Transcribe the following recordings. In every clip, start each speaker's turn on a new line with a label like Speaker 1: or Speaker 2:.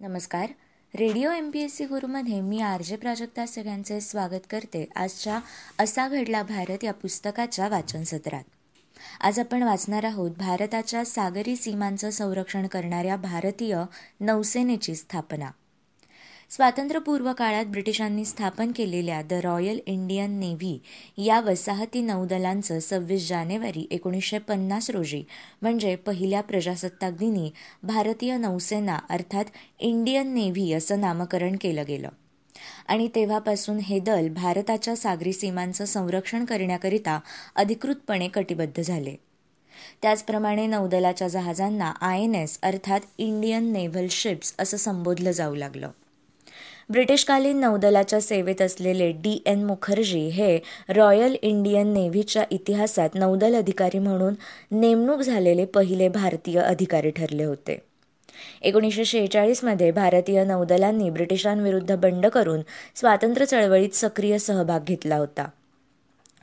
Speaker 1: नमस्कार. Radio M P S C गुरुमध्ये मी R J Prajakta सगळ्यांचे स्वागत करते आजच्या असा घडला भारत या पुस्तकाच्या वाचन सत्रात. आज आपण वाचणार आहोत भारताच्या सागरी सीमांचं संरक्षण करणाऱ्या भारतीय नौसेनेची स्थापना. स्वातंत्र्यपूर्व काळात ब्रिटिशांनी स्थापन केलेल्या द रॉयल इंडियन नेव्ही या वसाहती नौदलांचं सव्वीस जानेवारी एकोणीसशे पन्नास रोजी म्हणजे पहिल्या प्रजासत्ताक दिनी भारतीय नौसेना अर्थात इंडियन नेव्ही असं नामकरण केलं गेलं. आणि तेव्हापासून हे दल भारताच्या सागरी सीमांचं संरक्षण करण्याकरिता अधिकृतपणे कटिबद्ध झाले. त्याचप्रमाणे नौदलाच्या जहाजांना आय एन एस अर्थात इंडियन नेव्हल शिप्स असं संबोधलं जाऊ लागलं. ब्रिटिशकालीन नौदलाच्या सेवेत असलेले डी. एन. मुखर्जी हे रॉयल इंडियन नेव्हीच्या इतिहासात नौदल अधिकारी म्हणून नेमणूक झालेले पहिले भारतीय अधिकारी ठरले होते. एकोणीसशे शेहेचाळीसमध्ये भारतीय नौदलांनी ब्रिटिशांविरुद्ध बंड करून स्वातंत्र्य चळवळीत सक्रिय सहभाग घेतला होता.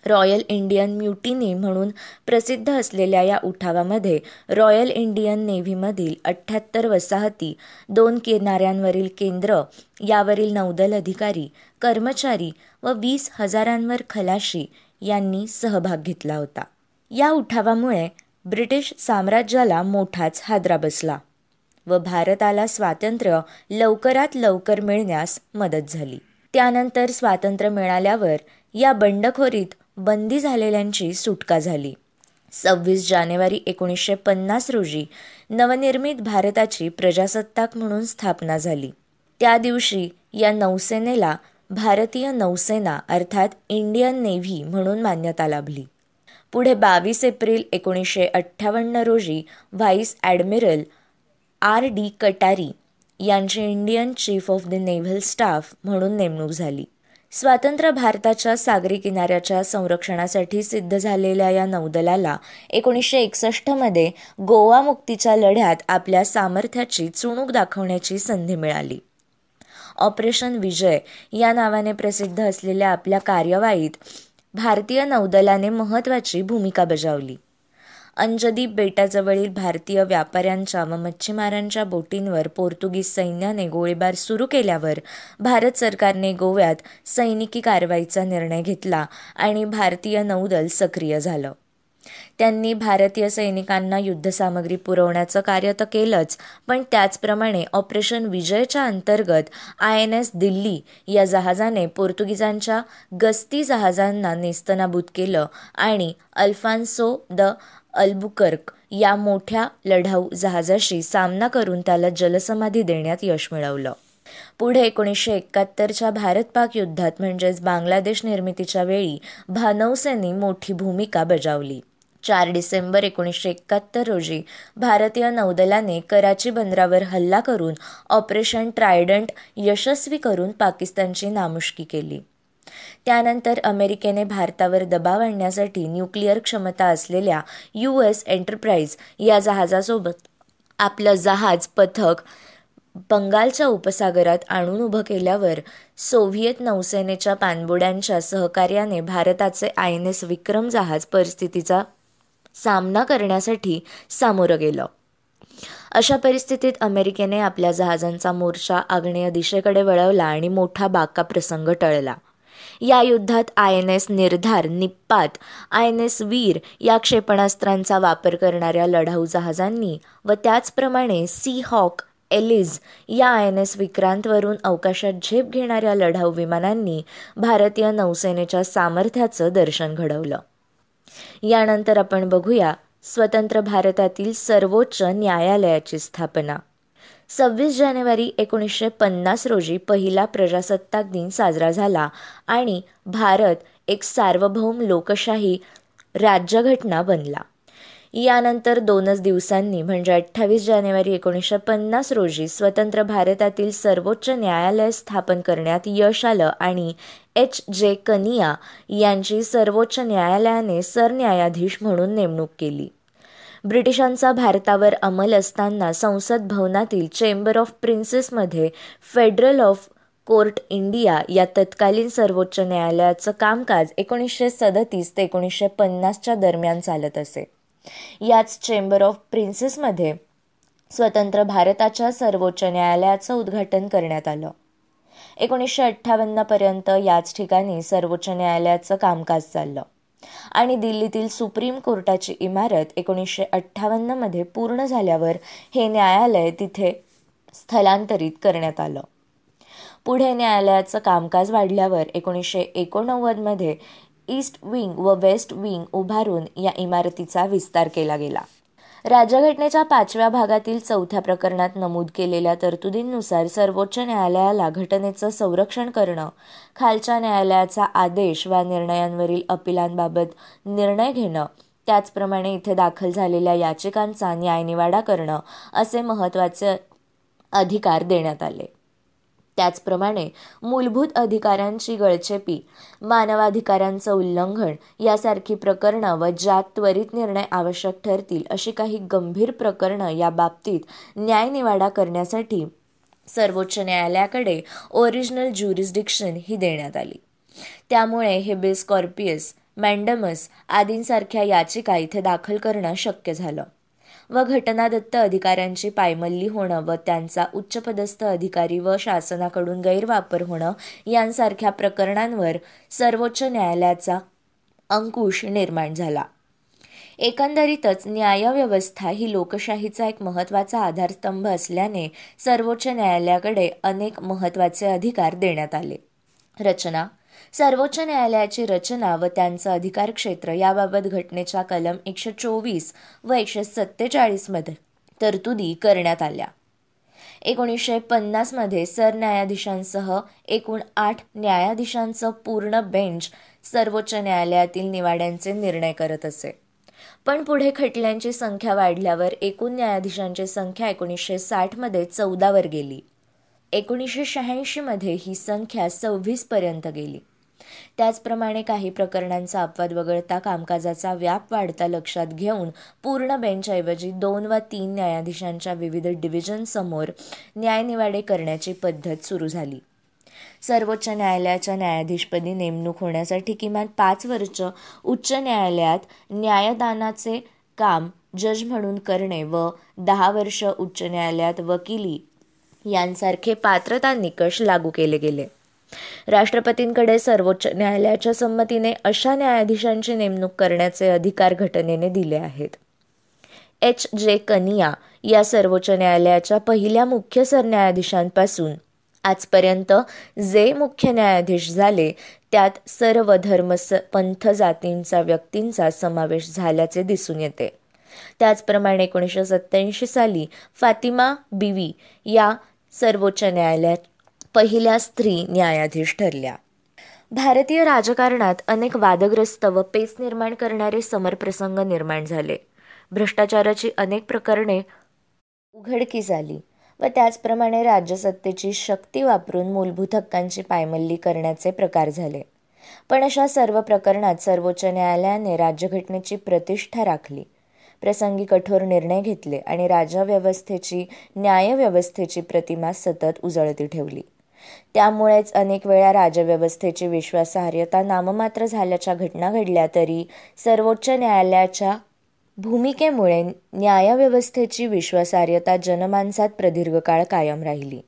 Speaker 1: रॉयल इंडियन म्युटिनी म्हणून प्रसिद्ध असलेल्या या उठावामध्ये रॉयल इंडियन नेव्हीमधील अठ्ठ्याहत्तर वसाहती दोन किनाऱ्यांवरील केंद्र यावरील नौदल अधिकारी कर्मचारी व वीस हजारांवर खलाशी यांनी सहभाग घेतला होता. या उठावामुळे ब्रिटिश साम्राज्याला मोठाच हादरा बसला व भारताला स्वातंत्र्य लवकरात लवकर मिळण्यास मदत झाली. त्यानंतर स्वातंत्र्य मिळाल्यावर या बंडखोरीत बंदी झालेल्यांची सुटका झाली. सव्वीस जानेवारी एकोणीसशे पन्नास रोजी नवनिर्मित भारताची प्रजासत्ताक म्हणून स्थापना झाली. त्या दिवशी या नौसेनेला भारतीय नौसेना अर्थात इंडियन नेव्ही म्हणून मान्यता लाभली. पुढे बावीस एप्रिल एकोणीसशे अठ्ठावन्न रोजी vice admiral R D Katari यांची Indian chief of the naval staff म्हणून नेमणूक झाली. स्वातंत्र्य भारताच्या सागरी किनाऱ्याच्या संरक्षणासाठी सिद्ध झालेल्या या नौदलाला एकोणीसशे एकसष्टमध्ये गोवा मुक्तीच्या लढ्यात आपल्या सामर्थ्याची चुणूक दाखवण्याची संधी मिळाली. ऑपरेशन विजय या नावाने प्रसिद्ध असलेल्या आपल्या कार्यवाहीत भारतीय नौदलाने महत्त्वाची भूमिका बजावली. अंजदीप बेटाजवळील भारतीय व्यापाऱ्यांच्या व मच्छीमारांच्या बोटींवर पोर्तुगीज सैन्याने गोळीबार सुरू केल्यावर भारत सरकारने गोव्यात सैनिकी कारवाईचा निर्णय घेतला आणि भारतीय नौदल सक्रिय झालं. त्यांनी भारतीय सैनिकांना युद्धसामग्री पुरवण्याचं कार्य तर केलंच पण त्याचप्रमाणे ऑपरेशन विजयच्या अंतर्गत आय एन एस दिल्ली या जहाजाने पोर्तुगीजांच्या गस्ती जहाजांना नेस्तनाबूत केलं आणि अल्फान्सो द अल्बुकर्क या मोठ्या लढाऊ जहाजाशी सामना करून त्याला जलसमाधी देण्यात यश मिळवलं. पुढे एकोणीसशे एकाहत्तरच्या भारत पाक युद्धात म्हणजेच बांगलादेश निर्मितीच्या वेळी भानौसेनी मोठी भूमिका बजावली. चार डिसेंबर एकोणीसशे एकाहत्तर रोजी भारतीय नौदलाने कराची बंदरावर हल्ला करून ऑपरेशन ट्रायडंट यशस्वी करून पाकिस्तानची नामुष्की केली. त्यानंतर अमेरिकेने भारतावर दबाव आणण्यासाठी न्यूक्लिअर क्षमता असलेल्या यू एस एंटरप्राइज या जहाजासोबत आपलं जहाज पथक बंगालच्या उपसागरात आणून उभं केल्यावर सोव्हिएत नौसेनेच्या पाणबुड्यांच्या सहकार्याने भारताचे आय एन एस विक्रम जहाज परिस्थितीचा सामना करण्यासाठी सामोरं गेलं. अशा परिस्थितीत अमेरिकेने आपल्या जहाजांचा मोर्चा आग्नेय दिशेकडे वळवला आणि मोठा बाका प्रसंग टळला. या युद्धात I N S Nirdhar Nipat I N S Veer या क्षेपणास्त्रांचा वापर करणाऱ्या लढाऊ जहाजांनी व त्याचप्रमाणे सी हॉक एलिझ या आय एन एस विक्रांतवरून अवकाशात झेप घेणाऱ्या लढाऊ विमानांनी भारतीय नौसेनेच्या सामर्थ्याचं दर्शन घडवलं. यानंतर आपण बघूया स्वतंत्र भारतातील सर्वोच्च न्यायालयाची स्थापना. सव्वीस जानेवारी एकोणीसशे पन्नास रोजी पहिला प्रजासत्ताक दिन साजरा झाला आणि भारत एक सार्वभौम लोकशाही राज्यघटना बनला. यानंतर दोनच दिवसांनी म्हणजे अठ्ठावीस जानेवारी एकोणीसशे पन्नास रोजी स्वतंत्र भारतातील सर्वोच्च न्यायालय स्थापन करण्यात यश आलं आणि एच. जे. कनिया यांची सर्वोच्च न्यायालयाने सरन्यायाधीश म्हणून नेमणूक केली. ब्रिटिशांचा भारतावर अंमल असताना संसद भवनातील चेंबर ऑफ प्रिन्सेसमध्ये फेडरल ऑफ कोर्ट इंडिया या तत्कालीन सर्वोच्च न्यायालयाचं कामकाज एकोणीसशे सदतीस ते एकोणीसशे पन्नासच्या दरम्यान चालत असे. याच चेंबर ऑफ प्रिन्सेसमध्ये स्वतंत्र भारताच्या सर्वोच्च न्यायालयाचं उद्घाटन करण्यात आलं. एकोणीसशे अठ्ठावन्नपर्यंत याच ठिकाणी सर्वोच्च न्यायालयाचं कामकाज चाललं. आणि दिल्लीतील सुप्रीम कोर्टाची इमारत एकोणीसशे मध्ये पूर्ण झाल्यावर हे न्यायालय तिथे स्थलांतरित करण्यात आलं. पुढे न्यायालयाचं कामकाज वाढल्यावर एकोणीसशे एकोणनव्वदमध्ये ईस्ट विंग व वेस्ट विंग उभारून या इमारतीचा विस्तार केला गेला. राज्यघटनेच्या पाचव्या भागातील चौथ्या प्रकरणात नमूद केलेल्या तरतुदींनुसार सर्वोच्च न्यायालयाला घटनेचं संरक्षण करणं खालच्या न्यायालयाचा आदेश वा निर्णयांवरील अपिलांबाबत निर्णय घेणं त्याचप्रमाणे इथे दाखल झालेल्या याचिकांचा न्यायनिवाडा करणं असे महत्त्वाचे अधिकार देण्यात आले. त्याचप्रमाणे मूलभूत अधिकारांची गळचेपी मानवाधिकारांचं उल्लंघन यासारखी प्रकरणं व ज्यात त्वरित निर्णय आवश्यक ठरतील अशी काही गंभीर प्रकरणं या बाबतीत न्यायनिवाडा करण्यासाठी सर्वोच्च न्यायालयाकडे ओरिजिनल ज्युरिस्डिक्शन ही देण्यात आली. त्यामुळे हेबेस कॉर्पियस मॅन्डमस आदींसारख्या याचिका इथे दाखल करणं शक्य झालं. व घटनादत्त अधिकाऱ्यांची पायमल्ली होणं व त्यांचा उच्चपदस्थ अधिकारी व शासनाकडून गैरवापर होणं यांसारख्या प्रकरणांवर सर्वोच्च न्यायालयाचा अंकुश निर्माण झाला. एकंदरीतच न्यायव्यवस्था ही लोकशाहीचा एक महत्त्वाचा आधारस्तंभ असल्याने सर्वोच्च न्यायालयाकडे अनेक महत्त्वाचे अधिकार देण्यात आले. रचना सर्वोच्च न्यायालयाची रचना व त्यांचं अधिकार क्षेत्र याबाबत घटनेच्या कलम एकशे चोवीस व एकशे सत्तेचाळीसमध्ये तरतुदी करण्यात आल्या. एकोणीसशे पन्नासमध्ये सरन्यायाधीशांसह एकूण आठ न्यायाधीशांचं पूर्ण बेंच सर्वोच्च न्यायालयातील निवाड्यांचे निर्णय करत असे. पण पुढे खटल्यांची संख्या वाढल्यावर एकूण न्यायाधीशांची संख्या एकोणीसशे साठमध्ये चौदावर गेली. एकोणीसशे शहाऐंशीमध्ये ही संख्या सव्वीसपर्यंत गेली. त्याचप्रमाणे काही प्रकरणांचा अपवाद वगळता कामकाजाचा व्याप वाढता लक्षात घेऊन पूर्ण बेंचऐवजी दोन वा तीन न्यायाधीशांच्या विविध डिव्हिजनसमोर न्यायनिवाडे करण्याची पद्धत सुरू झाली. सर्वोच्च न्यायालयाच्या न्यायाधीशपदी नेमणूक होण्यासाठी किमान पाच वर्ष उच्च न्यायालयात न्यायदानाचे काम जज म्हणून करणे व दहा वर्ष उच्च न्यायालयात वकिली यांसारखे पात्रता निकष लागू केले गेले. राष्ट्रपतींकडे सर्वोच्च न्यायालयाच्या संमतीने अशा न्यायाधीशांची नेमणूक करण्याचे अधिकार घटनेने दिले आहेत. एच. जे. कनिया या सर्वोच्च न्यायालयाच्या पहिल्या मुख्य सरन्यायाधीशांपासून आजपर्यंत जे मुख्य न्यायाधीश झाले त्यात सर्व धर्म पंथ जातींचा व्यक्तींचा समावेश झाल्याचे दिसून येते. त्याचप्रमाणे एकोणीसशे सत्त्याऐंशी साली फातिमा बिवी या सर्वोच्च न्यायालयात पहिल्या स्त्री न्यायाधीश ठरल्या. भारतीय राजकारणात अनेक वादग्रस्त व पेच निर्माण करणारे समरप्रसंग निर्माण झाले. भ्रष्टाचाराची अनेक प्रकरणे उघडकीस आली व त्याचप्रमाणे राज्यसत्तेची शक्ती वापरून मूलभूत हक्कांची पायमल्ली करण्याचे प्रकार झाले. पण अशा सर्व प्रकरणात सर्वोच्च न्यायालयाने राज्यघटनेची प्रतिष्ठा राखली. प्रसंगी कठोर निर्णय घेतले आणि राजव्यवस्थेची न्यायव्यवस्थेची प्रतिमा सतत उजळती ठेवली. त्यामुळेच अनेक वेळा राजव्यवस्थेची विश्वासार्हता नाममात्र झाल्याच्या घटना घडल्या तरी सर्वोच्च न्यायालयाच्या भूमिकेमुळे न्यायव्यवस्थेची विश्वासार्हता जनमानसात प्रदीर्घ काळ कायम राहिली.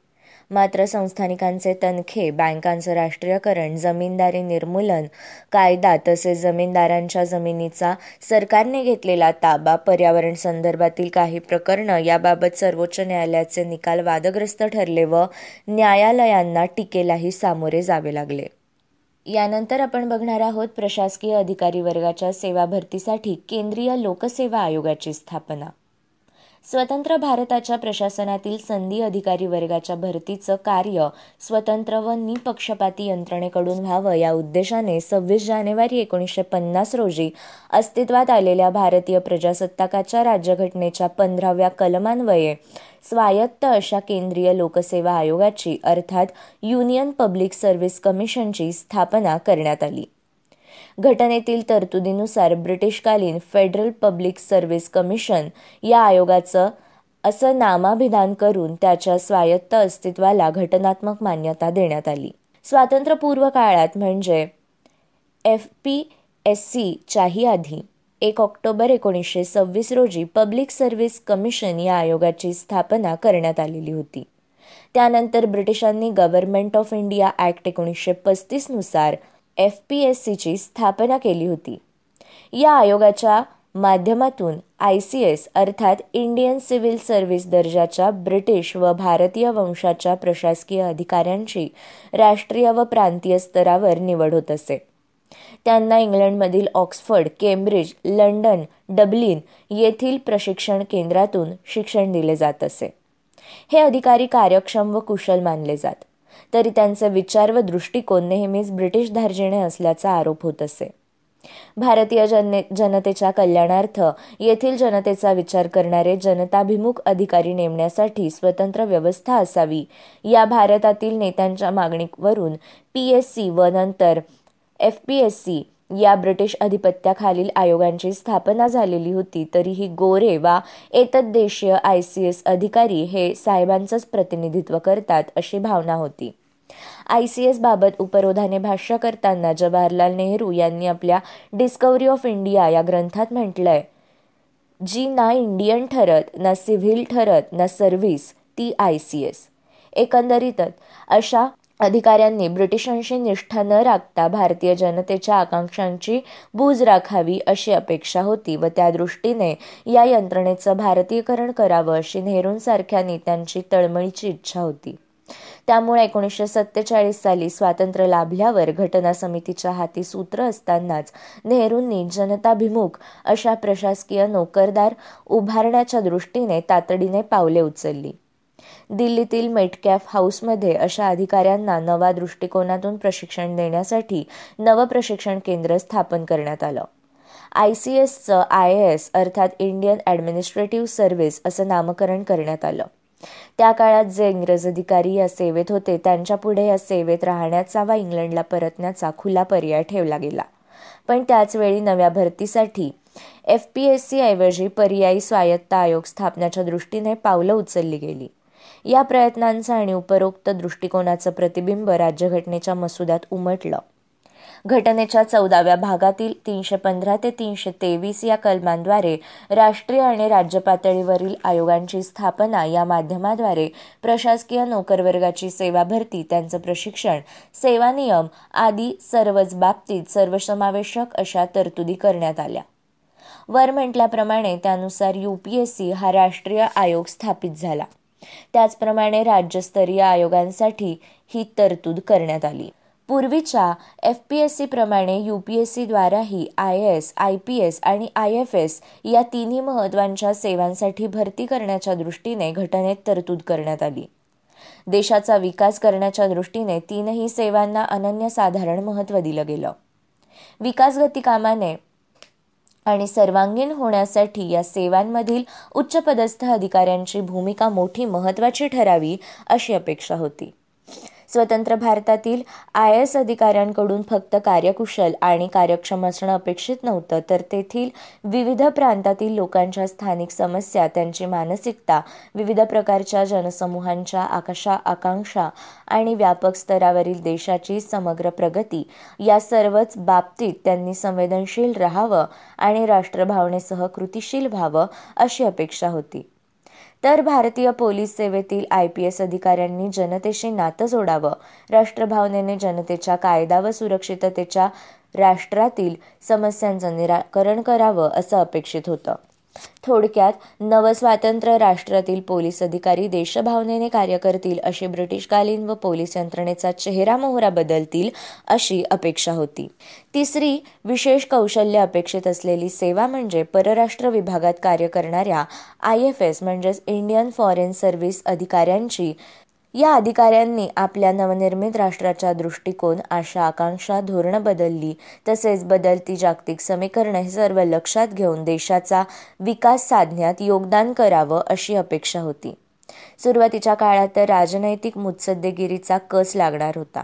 Speaker 1: मात्र संस्थानिकांचे तनखे बँकांचं राष्ट्रीयकरण जमीनदारी निर्मूलन कायदा तसेच जमीनदारांच्या जमिनीचा सरकारने घेतलेला ताबा पर्यावरण संदर्भातील काही प्रकरणं याबाबत सर्वोच्च न्यायालयाचे निकाल वादग्रस्त ठरले व न्यायालयांना टीकेलाही सामोरे जावे लागले. यानंतर आपण बघणार आहोत प्रशासकीय अधिकारी वर्गाच्या सेवा भरतीसाठी केंद्रीय लोकसेवा आयोगाची स्थापना. स्वतंत्र भारताच्या प्रशासनातील संधी अधिकारी वर्गाच्या भरतीचं कार्य स्वतंत्र व निपक्षपाती यंत्रणेकडून व्हावं या उद्देशाने सव्वीस जानेवारी एकोणीसशे पन्नास रोजी अस्तित्वात आलेल्या भारतीय प्रजासत्ताकाच्या राज्यघटनेच्या पंधराव्या कलमान्वये स्वायत्त अशा केंद्रीय लोकसेवा आयोगाची अर्थात युनियन पब्लिक सर्व्हिस कमिशनची स्थापना करण्यात आली. घटनेतील तरतुदीनुसार ब्रिटिशकालीन फेडरल पब्लिक सर्व्हिस कमिशन या आयोगाचं असं नामाभिधान करून त्याच्या स्वायत्त अस्तित्वाला घटनात्मक मान्यता देण्यात आली. स्वातंत्र्यपूर्व काळात म्हणजे एफ पी एस सीच्याही आधी एक ऑक्टोबर एकोणीसशे सव्वीस रोजी पब्लिक सर्व्हिस कमिशन या आयोगाची स्थापना करण्यात आलेली होती. त्यानंतर ब्रिटिशांनी गव्हर्नमेंट ऑफ इंडिया ॲक्ट एकोणीसशे पस्तीसनुसार एफ पी एस सीची स्थापना केली होती. या आयोगाच्या माध्यमातून आय सी एस अर्थात इंडियन सिव्हिल सर्व्हिस दर्जाच्या ब्रिटिश व भारतीय वंशाच्या प्रशासकीय अधिकाऱ्यांची राष्ट्रीय व प्रांतीय स्तरावर निवड होत असे. त्यांना इंग्लंडमधील ऑक्सफर्ड केम्ब्रिज लंडन डब्लिन येथील प्रशिक्षण केंद्रातून शिक्षण दिले जात असे. हे अधिकारी कार्यक्षम व कुशल मानले जात. तरी त्यांचे विचार व दृष्टिकोन नेहमीच ब्रिटिश धार्जिणे असल्याचा आरोप होत असे. भारतीय जन जनतेच्या कल्याणार्थ येथील जनतेचा विचार करणारे जनताभिमुख अधिकारी नेमण्यासाठी स्वतंत्र व्यवस्था असावी. या भारतातील नेत्यांच्या मागणीवरून पी एस सी व नंतर एफ पी एस सी या ब्रिटिश अधिपत्याखालील आयोगांची स्थापना झालेली होती तरीही गोरे वा एतद्देशीय आय सी एस अधिकारी हे साहेबांचंच प्रतिनिधित्व करतात अशी भावना होती. आय सी एसबाबत उपरोधाने भाष्य करताना जवाहरलाल नेहरू यांनी आपल्या डिस्कवरी ऑफ इंडिया या ग्रंथात म्हटलंय जी ना इंडियन ठरत ना सिव्हिल ठरत ना सर्व्हिस ती आय सी एस एकंदरीतच अशा अधिकाऱ्यांनी ब्रिटिशांशी निष्ठा न राखता भारतीय जनतेच्या आकांक्षांची बूज राखावी अशी अपेक्षा होती व त्या दृष्टीने या यंत्रणेचं भारतीयकरण करावं अशी नेहरूंसारख्या नेत्यांची तळमळीची इच्छा होती. त्यामुळे एकोणीसशे सत्तेचाळीस साली स्वातंत्र्य लाभल्यावर घटना समितीच्या हाती सूत्र असतानाच नेहरूंनी जनताभिमुख अशा प्रशासकीय नोकरदार उभारण्याच्या दृष्टीने तातडीने पावले उचलली. दिल्लीतील मेटकॅफ हाऊसमध्ये अशा अधिकाऱ्यांना नवा दृष्टिकोनातून प्रशिक्षण देण्यासाठी नवं प्रशिक्षण केंद्र स्थापन करण्यात आलं. आय सी एसचं आय एस अर्थात इंडियन ॲडमिनिस्ट्रेटिव्ह सर्व्हिस असं नामकरण करण्यात आलं. त्या काळात जे इंग्रज अधिकारी या सेवेत होते त्यांच्या पुढे या सेवेत राहण्याचा वा इंग्लंडला परतण्याचा खुला पर्याय ठेवला गेला. पण त्याचवेळी नव्या भरतीसाठी एफ पी एस सी ऐवजी पर्यायी स्वायत्त आयोग स्थापण्याच्या दृष्टीने पावलं उचलली गेली. या प्रयत्नांचं आणि उपरोक्त दृष्टिकोनाचं प्रतिबिंब राज्यघटनेच्या मसुद्यात उमटलं. घटनेच्या चौदाव्या भागातील तीनशे पंधरा ते तीनशे तेवीस या कलमांद्वारे राष्ट्रीय आणि राज्य पातळीवरील आयोगांची स्थापना या माध्यमाद्वारे प्रशासकीय नोकरवर्गाची सेवा भरती त्यांचं प्रशिक्षण सेवा नियम आदी सर्वच बाबतीत सर्वसमावेशक अशा तरतुदी करण्यात आल्या. वर म्हटल्याप्रमाणे त्यानुसार यूपीएससी हा राष्ट्रीय आयोग स्थापित झाला. त्याचप्रमाणे राज्यस्तरीय आयोगांसाठी ही तरतूद करण्यात आली. पूर्वीच्या एफ पी एस सी प्रमाणे U P S सीद्वाराही I S I P S आणि आय एफ एस या तिन्ही महत्वांच्या सेवांसाठी भरती करण्याच्या दृष्टीने घटनेत तरतूद करण्यात आली. देशाचा विकास करण्याच्या दृष्टीने तीनही सेवांना अनन्यसाधारण महत्त्व दिलं गेलं. विकास गती कामाने आणि सर्वांगीण होण्यासाठी या सेवांमधील उच्चपदस्थ अधिकाऱ्यांची भूमिका मोठी महत्त्वाची ठरावी अशी अपेक्षा होती. स्वतंत्र भारतातील आय एस अधिकाऱ्यांकडून फक्त कार्यकुशल आणि कार्यक्षम असणं अपेक्षित नव्हतं तर तेथील विविध प्रांतातील लोकांच्या स्थानिक समस्या त्यांची मानसिकता विविध प्रकारच्या जनसमूहांच्या आकाशा आकांक्षा आणि व्यापक स्तरावरील देशाची समग्र प्रगती या सर्वच बाबतीत त्यांनी संवेदनशील राहावं आणि राष्ट्रभावनेसह कृतिशील व्हावं अशी अपेक्षा होती. तर भारतीय पोलीस सेवेतील आय पी एस अधिकाऱ्यांनी जनतेशी नातं जोडावं. राष्ट्रभावनेने जनतेच्या कायदा व सुरक्षिततेच्या राष्ट्रातील समस्यांचं निराकरण करावं असं अपेक्षित होतं. थोडक्यात नवस्वातंत्र्य राष्ट्रातील पोलीस अधिकारी देशभावनेने कार्य करतील अशी ब्रिटिशकालीन व पोलीस यंत्रणेचा चेहरा मोहरा बदलतील अशी अपेक्षा होती. तिसरी विशेष कौशल्य अपेक्षित असलेली सेवा म्हणजे परराष्ट्र विभागात कार्य करणाऱ्या आय एफ एस म्हणजेच इंडियन फॉरेन सर्व्हिस अधिकाऱ्यांची या अधिकाऱ्यांनी आपल्या नवनिर्मित राष्ट्राच्या दृष्टिकोन आशा आकांक्षा धोरणं बदलली. तसेच बदलती जागतिक समीकरणं हे सर्व लक्षात घेऊन देशाचा विकास साधण्यात योगदान करावं अशी अपेक्षा होती. सुरुवातीच्या काळात तर राजनैतिक मुत्सद्देगिरीचा कस लागणार होता.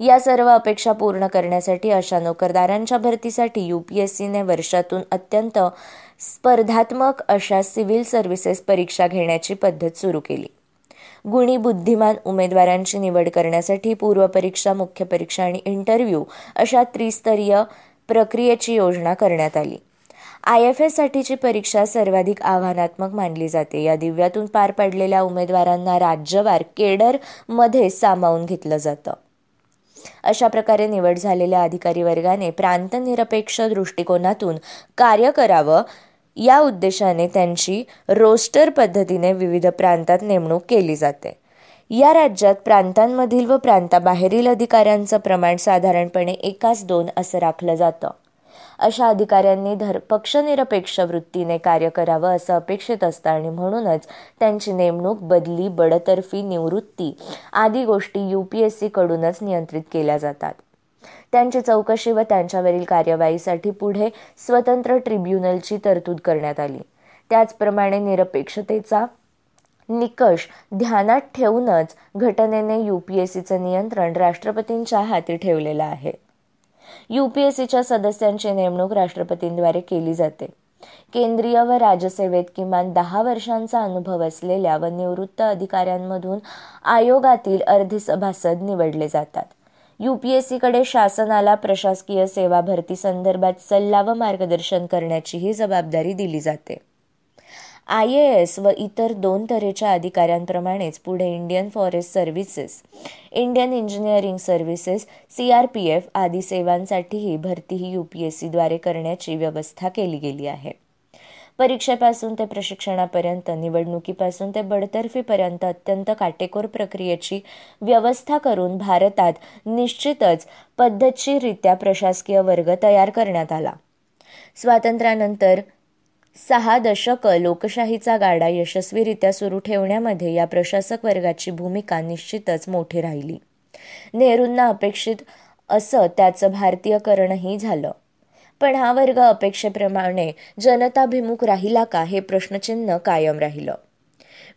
Speaker 1: या सर्व अपेक्षा पूर्ण करण्यासाठी अशा नोकरदारांच्या भरतीसाठी यू पी एस सीने वर्षातून अत्यंत स्पर्धात्मक अशा सिव्हिल सर्व्हिसेस परीक्षा घेण्याची पद्धत सुरू केली. गुणी बुद्धिमान उमेदवारांची निवड करण्यासाठी पूर्वपरीक्षा मुख्य परीक्षा आणि इंटरव्ह्यू अशा त्रिस्तरीय प्रक्रियेची योजना करण्यात आली. आय एफ एससाठीची परीक्षा सर्वाधिक आव्हानात्मक मानली जाते. या दिव्यातून पार पडलेल्या उमेदवारांना राज्यवार केडरमध्ये सामावून घेतलं जातं. अशा प्रकारे निवड झालेल्या अधिकारी वर्गाने प्रांतनिरपेक्ष दृष्टिकोनातून कार्य करावं या उद्देशाने त्यांची रोस्टर पद्धतीने विविध प्रांतात नेमणूक केली जाते. या राज्यात प्रांतांमधील व प्रांताबाहेरील अधिकाऱ्यांचं प्रमाण साधारणपणे एकाच दोन असं राखलं जातं. अशा अधिकाऱ्यांनी धर पक्षनिरपेक्ष वृत्तीने कार्य करावं असं अपेक्षित असतं आणि म्हणूनच त्यांची नेमणूक बदली बडतर्फी निवृत्ती आदी गोष्टी यू पी एस सीकडूनच नियंत्रित केल्या जातात. त्यांची चौकशी व त्यांच्यावरील कार्यवाहीसाठी पुढे स्वतंत्र ट्रिब्युनलची तरतूद करण्यात आली. त्याचप्रमाणे निरपेक्षतेचा निकष ध्यानात ठेवूनच घटनेने यू पी एस सीचं नियंत्रण राष्ट्रपतींच्या हाती ठेवलेलं आहे. यू पी एस सीच्या सदस्यांची नेमणूक राष्ट्रपतींद्वारे केली जाते. केंद्रीय व राज्यसेवेत किमान दहा वर्षांचा अनुभव असलेल्या व निवृत्त अधिकाऱ्यांमधून आयोगातील अर्धे सभासद निवडले जातात. यू पी एस सीकडे शासनाला प्रशासकीय सेवा भरती संदर्भात सल्ला व मार्गदर्शन करण्याचीही जबाबदारी दिली जाते. आय ए एस व इतर दोन तऱ्हेच्या अधिकाऱ्यांप्रमाणेच पुढे Indian forest services Indian engineering services C R P F आदी सेवांसाठीही भरती ही यू पी एस सीद्वारे करण्याची व्यवस्था केली गेली आहे. परीक्षेपासून ते प्रशिक्षणापर्यंत निवडणुकीपासून ते बडतर्फीपर्यंत अत्यंत काटेकोर प्रक्रियेची व्यवस्था करून भारतात निश्चितच पद्धतशीररित्या प्रशासकीय वर्ग तयार करण्यात आला. स्वातंत्र्यानंतर सहा दशक लोकशाहीचा गाडा यशस्वीरित्या सुरू ठेवण्यामध्ये या प्रशासक वर्गाची भूमिका निश्चितच मोठी राहिली. नेहरूंना अपेक्षित असं त्याचं भारतीयकरणही झालं. पण हा वर्ग अपेक्षेप्रमाणे जनताभिमुख राहिला का हे प्रश्नचिन्ह कायम राहिलं.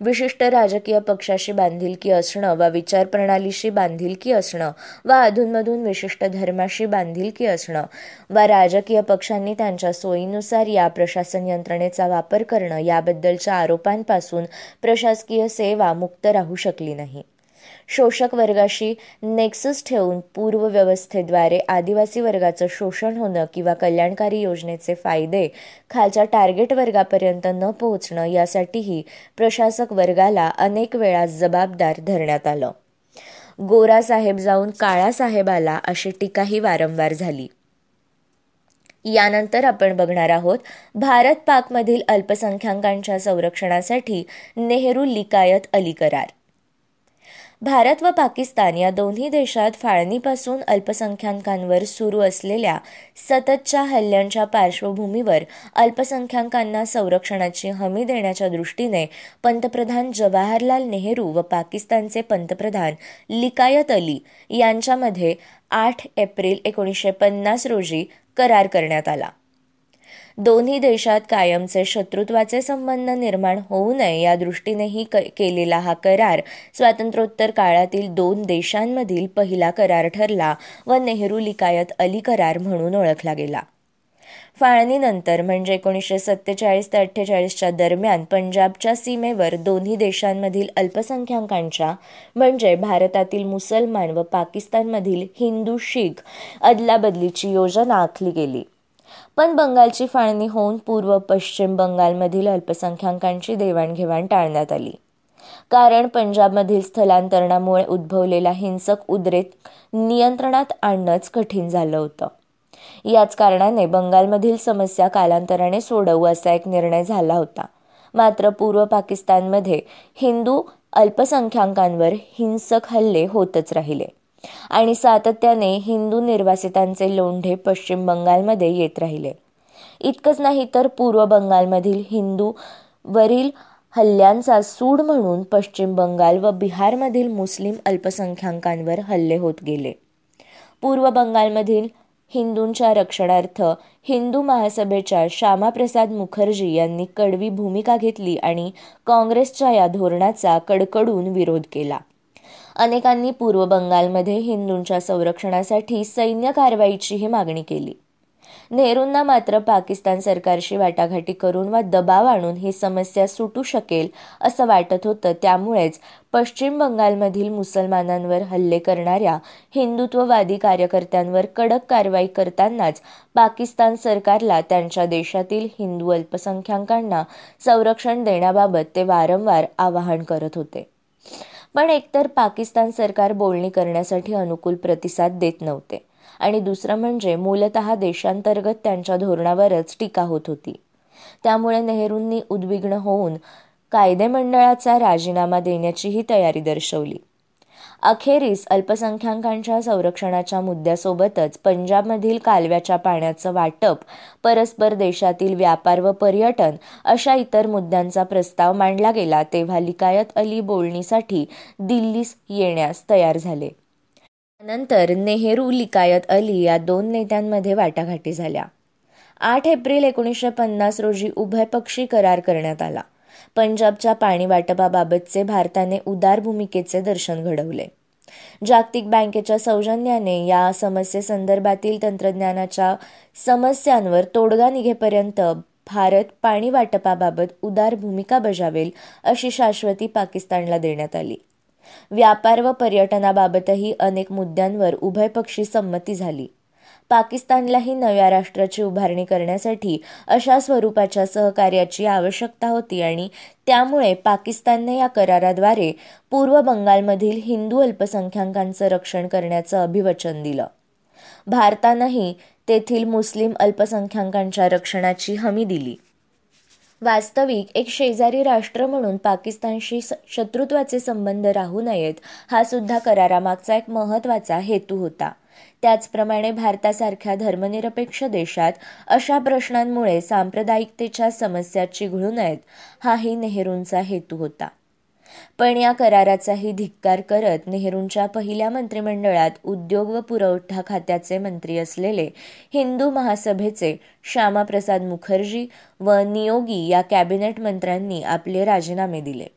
Speaker 1: विशिष्ट राजकीय पक्षाशी बांधिलकी असणं वा विचारप्रणालीशी बांधिलकी असणं वा अधूनमधून विशिष्ट धर्माशी बांधिलकी असणं वा राजकीय पक्षांनी त्यांच्या सोयीनुसार या प्रशासन यंत्रणेचा वापर करणं याबद्दलच्या आरोपांपासून प्रशासकीय सेवा मुक्त राहू शकली नाही. शोषक वर्गाशी नेक्सस ठेवून पूर्वव्यवस्थेद्वारे आदिवासी वर्गाचं शोषण होणं किंवा कल्याणकारी योजनेचे फायदे खालच्या टार्गेट वर्गापर्यंत न पोहोचणं यासाठीही प्रशासक वर्गाला अनेक वेळा जबाबदार धरण्यात आलं. गोरा साहेब जाऊन काळा साहेब आला अशी टीकाही वारंवार झाली. यानंतर आपण बघणार आहोत भारत पाकमधील अल्पसंख्याकांच्या संरक्षणासाठी नेहरू लिकायत अली करार भारत व पाकिस्तान या दोन्ही देशात फाळणीपासून अल्पसंख्याकांवर सुरू असलेल्या सततच्या हल्ल्यांच्या पार्श्वभूमीवर अल्पसंख्याकांना संरक्षणाची हमी देण्याच्या दृष्टीने पंतप्रधान जवाहरलाल नेहरू व पाकिस्तानचे पंतप्रधान लिकायत अली यांच्यामध्ये आठ एप्रिल एकोणीसशे पन्नास रोजी करार करण्यात आला. दोन्ही देशात कायमचे शत्रुत्वाचे संबंध निर्माण होऊ नये या दृष्टीनेही केलेला हा करार स्वातंत्र्योत्तर काळातील दोन देशांमधील पहिला करार ठरला व नेहरू लिकायत अली करार म्हणून ओळखला गेला. फाळणीनंतर म्हणजे एकोणीसशे सत्तेचाळीस ते अठ्ठेचाळीसच्या दरम्यान पंजाबच्या सीमेवर दोन्ही देशांमधील अल्पसंख्याकांच्या म्हणजे भारतातील मुसलमान व पाकिस्तानमधील हिंदू शीख अदलाबदलीची योजना आखली गेली. पण बंगालची फाळणी होऊन पूर्व पश्चिम बंगालमधील अल्पसंख्याकांची देवाणघेवाण टाळण्यात आली. कारण पंजाबमधील स्थलांतरणामुळे उद्भवलेला हिंसक उद्रेक नियंत्रणात आणणंच कठीण झालं होतं. याच कारणाने बंगालमधील समस्या कालांतराने सोडवू असा एक निर्णय झाला होता. मात्र पूर्व पाकिस्तानमध्ये हिंदू अल्पसंख्याकांवर हिंसक हल्ले होतच राहिले. आणि सातत्याने हिंदू निर्वासितांचे लोंढे पश्चिम बंगालमध्ये येत राहिले. इतकंच नाही तर पूर्व बंगालमधील हिंदू वरील हल्ल्यांचा सूड म्हणून पश्चिम बंगाल व बिहारमधील मुस्लिम अल्पसंख्याकांवर हल्ले होत गेले. पूर्व बंगालमधील हिंदूंच्या रक्षणार्थ हिंदू महासभेच्या श्यामाप्रसाद मुखर्जी यांनी कडवी भूमिका घेतली आणि काँग्रेसच्या या धोरणाचा कडकडून विरोध केला. अनेकांनी पूर्व बंगालमध्ये हिंदूंच्या संरक्षणासाठी सैन्य कारवाईचीही मागणी केली. नेहरूंना मात्र पाकिस्तान सरकारशी वाटाघाटी करून वा दबाव आणून ही समस्या सुटू शकेल असं वाटत होतं. त्यामुळेच पश्चिम बंगालमधील मुसलमानांवर हल्ले करणाऱ्या हिंदुत्ववादी कार्यकर्त्यांवर कडक कारवाई करतानाच पाकिस्तान सरकारला त्यांच्या देशातील हिंदू अल्पसंख्याकांना संरक्षण देण्याबाबत ते वारंवार आवाहन करत होते. पण एकतर पाकिस्तान सरकार बोलणी करण्यासाठी अनुकूल प्रतिसाद देत नव्हते. आणि दुसरं म्हणजे मूलत देशांतर्गत त्यांच्या धोरणावरच टीका होत होती. त्यामुळे नेहरूंनी उद्विग्न होऊन कायदेमंडळाचा राजीनामा देण्याचीही तयारी दर्शवली. अखेरीस अल्पसंख्याकांच्या संरक्षणाच्या मुद्द्यासोबतच पंजाबमधील कालव्याच्या पाण्याचं वाटप परस्पर देशातील व्यापार व पर्यटन अशा इतर मुद्द्यांचा प्रस्ताव मांडला गेला तेव्हा लिकायत अली बोलणीसाठी दिल्लीस येण्यास तयार झाले. नंतर नेहरू लिकायत अली या दोन नेत्यांमध्ये वाटाघाटी झाल्या. आठ एप्रिल एकोणीसशे पन्नास रोजी उभयपक्षी करार करण्यात आला. पंजाबच्या पाणी वाटपाबाबतचे भारताने उदार भूमिकेचे दर्शन घडवले. जागतिक बँकेच्या सौजन्याने या समस्येसंदर्भातील तंत्रज्ञानाच्या समस्यांवर तोडगा निघेपर्यंत भारत पाणी वाटपाबाबत उदार भूमिका बजावेल अशी शाश्वती पाकिस्तानला देण्यात आली. व्यापार व पर्यटनाबाबतही अनेक मुद्द्यांवर उभयपक्षी संमती झाली. पाकिस्तानलाही नव्या राष्ट्राची उभारणी करण्यासाठी अशा स्वरूपाच्या सहकार्याची आवश्यकता होती आणि त्यामुळे पाकिस्तानने या कराराद्वारे पूर्व बंगालमधील हिंदू अल्पसंख्याकांचं रक्षण करण्याचं अभिवचन दिलं. भारतानंही तेथील मुस्लिम अल्पसंख्याकांच्या रक्षणाची हमी दिली. वास्तविक एक शेजारी राष्ट्र म्हणून पाकिस्तानशी शत्रुत्वाचे संबंध राहू नयेत हा सुद्धा करारामागचा एक महत्त्वाचा हेतू होता. त्याचप्रमाणे भारतासारख्या धर्मनिरपेक्ष देशात अशा प्रश्नांमुळे सांप्रदायिकतेच्या समस्या चिघळू नयेत हाही नेहरूंचा हेतू होता. पण या कराराचाही धिक्कार करत नेहरूंच्या पहिल्या मंत्रिमंडळात उद्योग व पुरवठा खात्याचे मंत्री असलेले हिंदू महासभेचे श्यामाप्रसाद मुखर्जी व नियोगी या कॅबिनेट मंत्र्यांनी आपले राजीनामे दिले.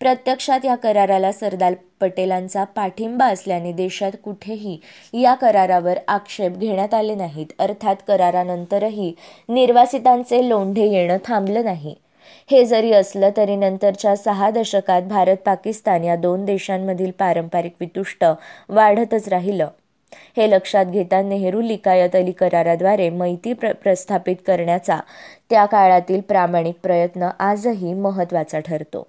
Speaker 1: प्रत्यक्षात या कराराला सरदार पटेलांचा पाठिंबा असल्याने देशात कुठेही या करारावर आक्षेप घेण्यात आले नाहीत. अर्थात करारानंतरही निर्वासितांचे लोंढे येणं थांबलं नाही. हे जरी असलं तरी नंतरच्या सहा दशकात भारत पाकिस्तान या दोन देशांमधील पारंपरिक वितुष्ट वाढतच राहिलं. हे लक्षात घेता नेहरू लिकायत अली कराराद्वारे मैत्री प्र प्रस्थापित करण्याचा त्या काळातील प्रामाणिक प्रयत्न आजही महत्त्वाचा ठरतो.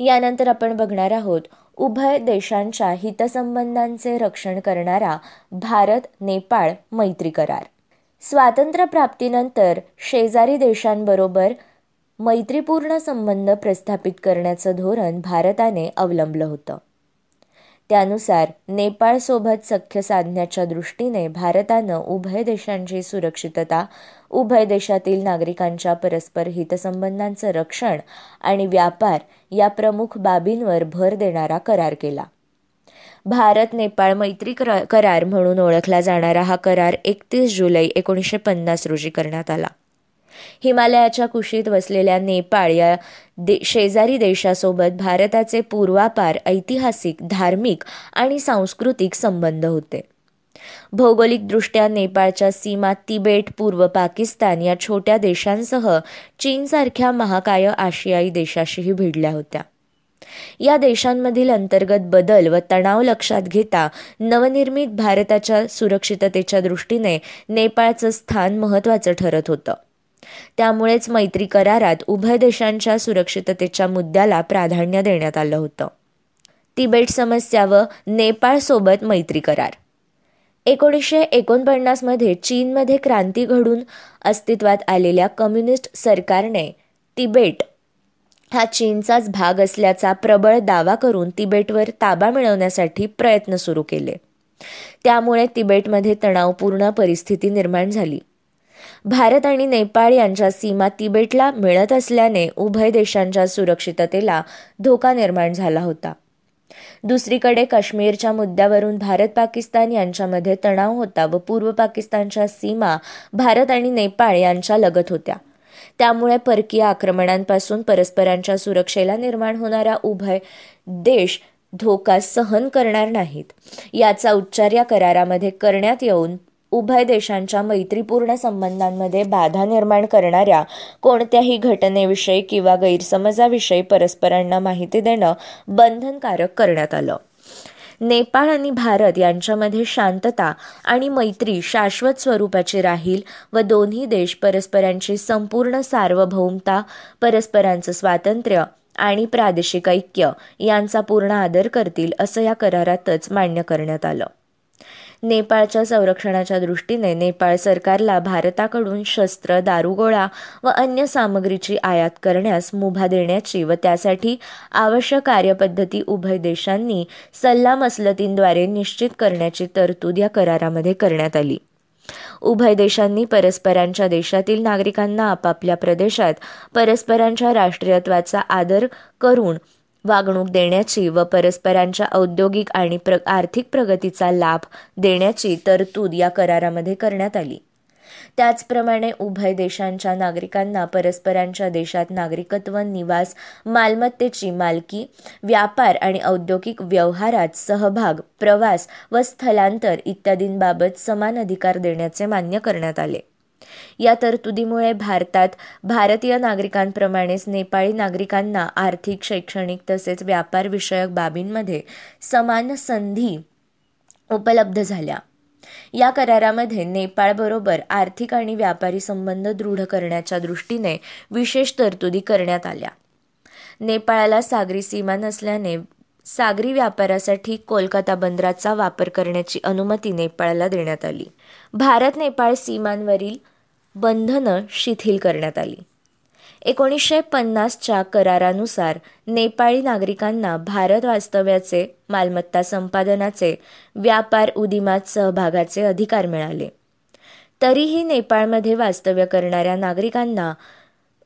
Speaker 1: यानंतर आपण बघणार आहोत उभय देशांच्या हितसंबंधांचे रक्षण करणारा भारत नेपाळ मैत्री करार. स्वातंत्र्यप्राप्तीनंतर शेजारी देशांबरोबर मैत्रीपूर्ण संबंध प्रस्थापित करण्याचं धोरण भारताने अवलंबलं होतं. त्यानुसार नेपाळसोबत सख्य साधण्याच्या दृष्टीने भारतानं उभय देशांची सुरक्षितता उभय देशातील नागरिकांच्या परस्पर हितसंबंधांचं रक्षण आणि व्यापार या प्रमुख बाबींवर भर देणारा करार केला. भारत नेपाळ मैत्री करार म्हणून ओळखला जाणारा हा करार एकतीस जुलै एकोणीसशे पन्नास रोजी करण्यात आला. हिमालयाच्या कुशीत वसलेल्या नेपाळ या दे शेजारी देशासोबत भारताचे पूर्वापार ऐतिहासिक धार्मिक आणि सांस्कृतिक संबंध होते. भौगोलिकदृष्ट्या नेपाळच्या सीमा तिबेट पूर्व पाकिस्तान या छोट्या देशांसह चीनसारख्या महाकाय आशियाई देशाशीही भिडल्या होत्या. या देशांमधील अंतर्गत बदल व तणाव लक्षात घेता नवनिर्मित भारताच्या सुरक्षिततेच्या दृष्टीने नेपाळचं स्थान महत्वाचं ठरत होतं. त्यामुळेच मैत्री करारात उभय देशांच्या सुरक्षिततेच्या मुद्द्याला प्राधान्य देण्यात आलं होतं. तिबेट समस्या व नेपाळसोबत मैत्री करार. एकोणीसशे एकोणपन्नासमध्ये चीनमध्ये क्रांती घडून अस्तित्वात आलेल्या कम्युनिस्ट सरकारने तिबेट हा चीनचाच भाग असल्याचा प्रबळ दावा करून तिबेटवर ताबा मिळवण्यासाठी प्रयत्न सुरू केले. त्यामुळे तिबेटमध्ये तणावपूर्ण परिस्थिती निर्माण झाली. भारत आणि नेपाळ यांच्या सीमा तिबेटला मिळत असल्याने उभय देशांच्या सुरक्षिततेला धोका निर्माण झाला होता. दुसरीकडे काश्मीरच्या मुद्द्यावरून भारत पाकिस्तान यांच्यामध्ये तणाव होता व पूर्व पाकिस्तानच्या सीमा भारत आणि नेपाळ यांच्या लगत होत्या. त्यामुळे परकीय आक्रमणांपासून परस्परांच्या सुरक्षेला निर्माण होणारा उभय देश धोका सहन करणार नाहीत. याचा उच्चार या करारामध्ये करण्यात येऊन उभय देशांच्या मैत्रीपूर्ण संबंधांमध्ये बाधा निर्माण करणाऱ्या कोणत्याही घटनेविषयी किंवा गैरसमजाविषयी परस्परांना माहिती देणं बंधनकारक करण्यात आलं. नेपाळ आणि भारत यांच्यामध्ये शांतता आणि मैत्री शाश्वत स्वरूपाची राहील व दोन्ही देश परस्परांची संपूर्ण सार्वभौमता परस्परांचं स्वातंत्र्य आणि प्रादेशिक ऐक्य यांचा पूर्ण आदर करतील असं या करारातच मान्य करण्यात आलं. नेपाळच्या संरक्षणाच्या दृष्टीने नेपाळ सरकारला भारताकडून शस्त्र दारुगोळा व अन्य सामग्रीची आयात करण्यास मुभा देण्याची व त्यासाठी आवश्यक कार्यपद्धती उभय देशांनी सल्लामसलतींद्वारे निश्चित करण्याची तरतूद या करारामध्ये करण्यात आली. उभय देशांनी परस्परांच्या देशातील नागरिकांना आपापल्या प्रदेशात परस्परांच्या राष्ट्रीयत्वाचा आदर करून वागणूक देण्याची व परस्परांच्या औद्योगिक आणि प्र आर्थिक प्रगतीचा लाभ देण्याची तरतूद या करारामध्ये करण्यात आली. त्याचप्रमाणे उभय देशांच्या नागरिकांना परस्परांच्या देशात नागरिकत्व निवास मालमत्तेची मालकी व्यापार आणि औद्योगिक व्यवहारात सहभाग प्रवास व स्थलांतर इत्यादींबाबत समान अधिकार देण्याचे मान्य करण्यात आले. या तरतुदीमुळे भारतात भारतीय नागरिकांप्रमाणेच नेपाळी नागरिकांना आर्थिक शैक्षणिक तसेच व्यापार विषयक बाबींमध्ये समान संधी उपलब्ध झाल्या. या करारामध्ये नेपाळबरोबर आर्थिक आणि व्यापारी संबंध दृढ करण्याच्या दृष्टीने विशेष तरतुदी करण्यात आल्या. नेपाळाला सागरी सीमा नसल्याने सागरी व्यापारासाठी कोलकाता बंदराचा वापर करण्याची अनुमती नेपाळला देण्यात आली. भारत नेपाळ सीमांवरील बंधनं शिथिल करण्यात आली. एकोणीसशे पन्नासच्या करारानुसार नेपाळी नागरिकांना भारत वास्तव्याचे मालमत्ता संपादनाचे व्यापार उदिमात सहभागाचे अधिकार मिळाले. तरीही नेपाळमध्ये वास्तव्य करणाऱ्या नागरिकांना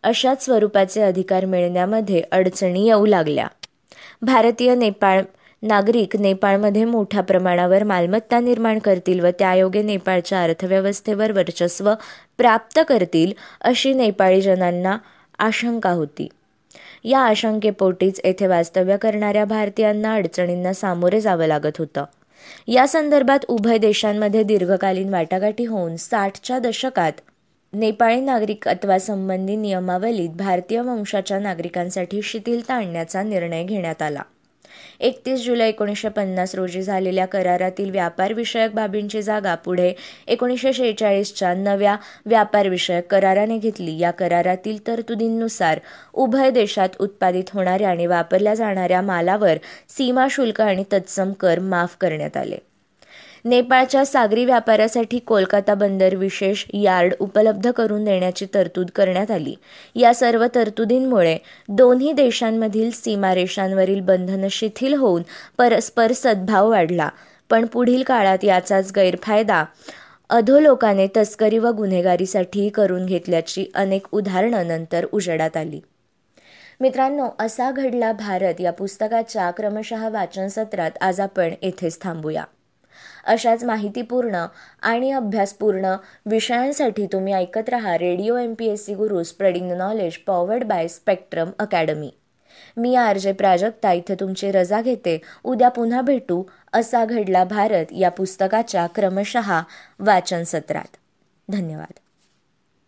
Speaker 1: अशाच स्वरूपाचे अधिकार मिळण्यामध्ये अडचणी येऊ लागल्या. भारतीय नेपाळ नागरिक नेपाळमध्ये मोठ्या प्रमाणावर मालमत्ता निर्माण करतील व त्यायोगे नेपाळच्या अर्थव्यवस्थेवर वर्चस्व प्राप्त करतील अशी नेपाळी जनांना आशंका होती. या आशंकेपोटीच येथे वास्तव्य करणाऱ्या भारतीयांना अडचणींना सामोरे जावं लागत होतं. या संदर्भात उभय देशांमध्ये दीर्घकालीन वाटाघाटी होऊन साठच्या दशकात नेपाळी नागरिकत्वासंबंधी नियमावलीत भारतीय वंशाच्या नागरिकांसाठी शिथिलता आणण्याचा निर्णय घेण्यात आला. एकतीस जुलै एकोणीसशे पन्नास रोजी झालेल्या करारातील व्यापारविषयक बाबींची जागा पुढे एकोणीसशे शेहेचाळीसच्या नव्या व्यापारविषयक कराराने घेतली. या करारातील तरतुदींनुसार उभय देशात उत्पादित होणाऱ्या आणि वापरल्या जाणाऱ्या मालावर सीमा शुल्क आणि तत्सम कर माफ करण्यात आले. नेपाळच्या सागरी व्यापारासाठी कोलकाता बंदर विशेष यार्ड उपलब्ध करून देण्याची तरतूद करण्यात आली. या सर्व तरतुदींमुळे दोन्ही देशांमधील सीमारेषांवरील बंधनं शिथिल होऊन परस्पर सद्भाव वाढला. पण पुढील काळात याचाच गैरफायदा अधोलोकाने तस्करी व गुन्हेगारीसाठीही करून घेतल्याची अनेक उदाहरणं नंतर उजेडात आली. मित्रांनो असा घडला भारत या पुस्तकाच्या क्रमशः वाचन सत्रात आज आपण येथेच थांबूया. अशाच माहितीपूर्ण आणि अभ्यासपूर्ण विषयांसाठी तुम्ही ऐकत रहा radio M P S C Guru spreading the knowledge powered by spectrum academy me R J Prajakta इथे तुमची रजा घेते. उद्या पुन्हा भेटू. असा घडला भारत या पुस्तकाच्या क्रमशः वाचन सत्रात धन्यवाद.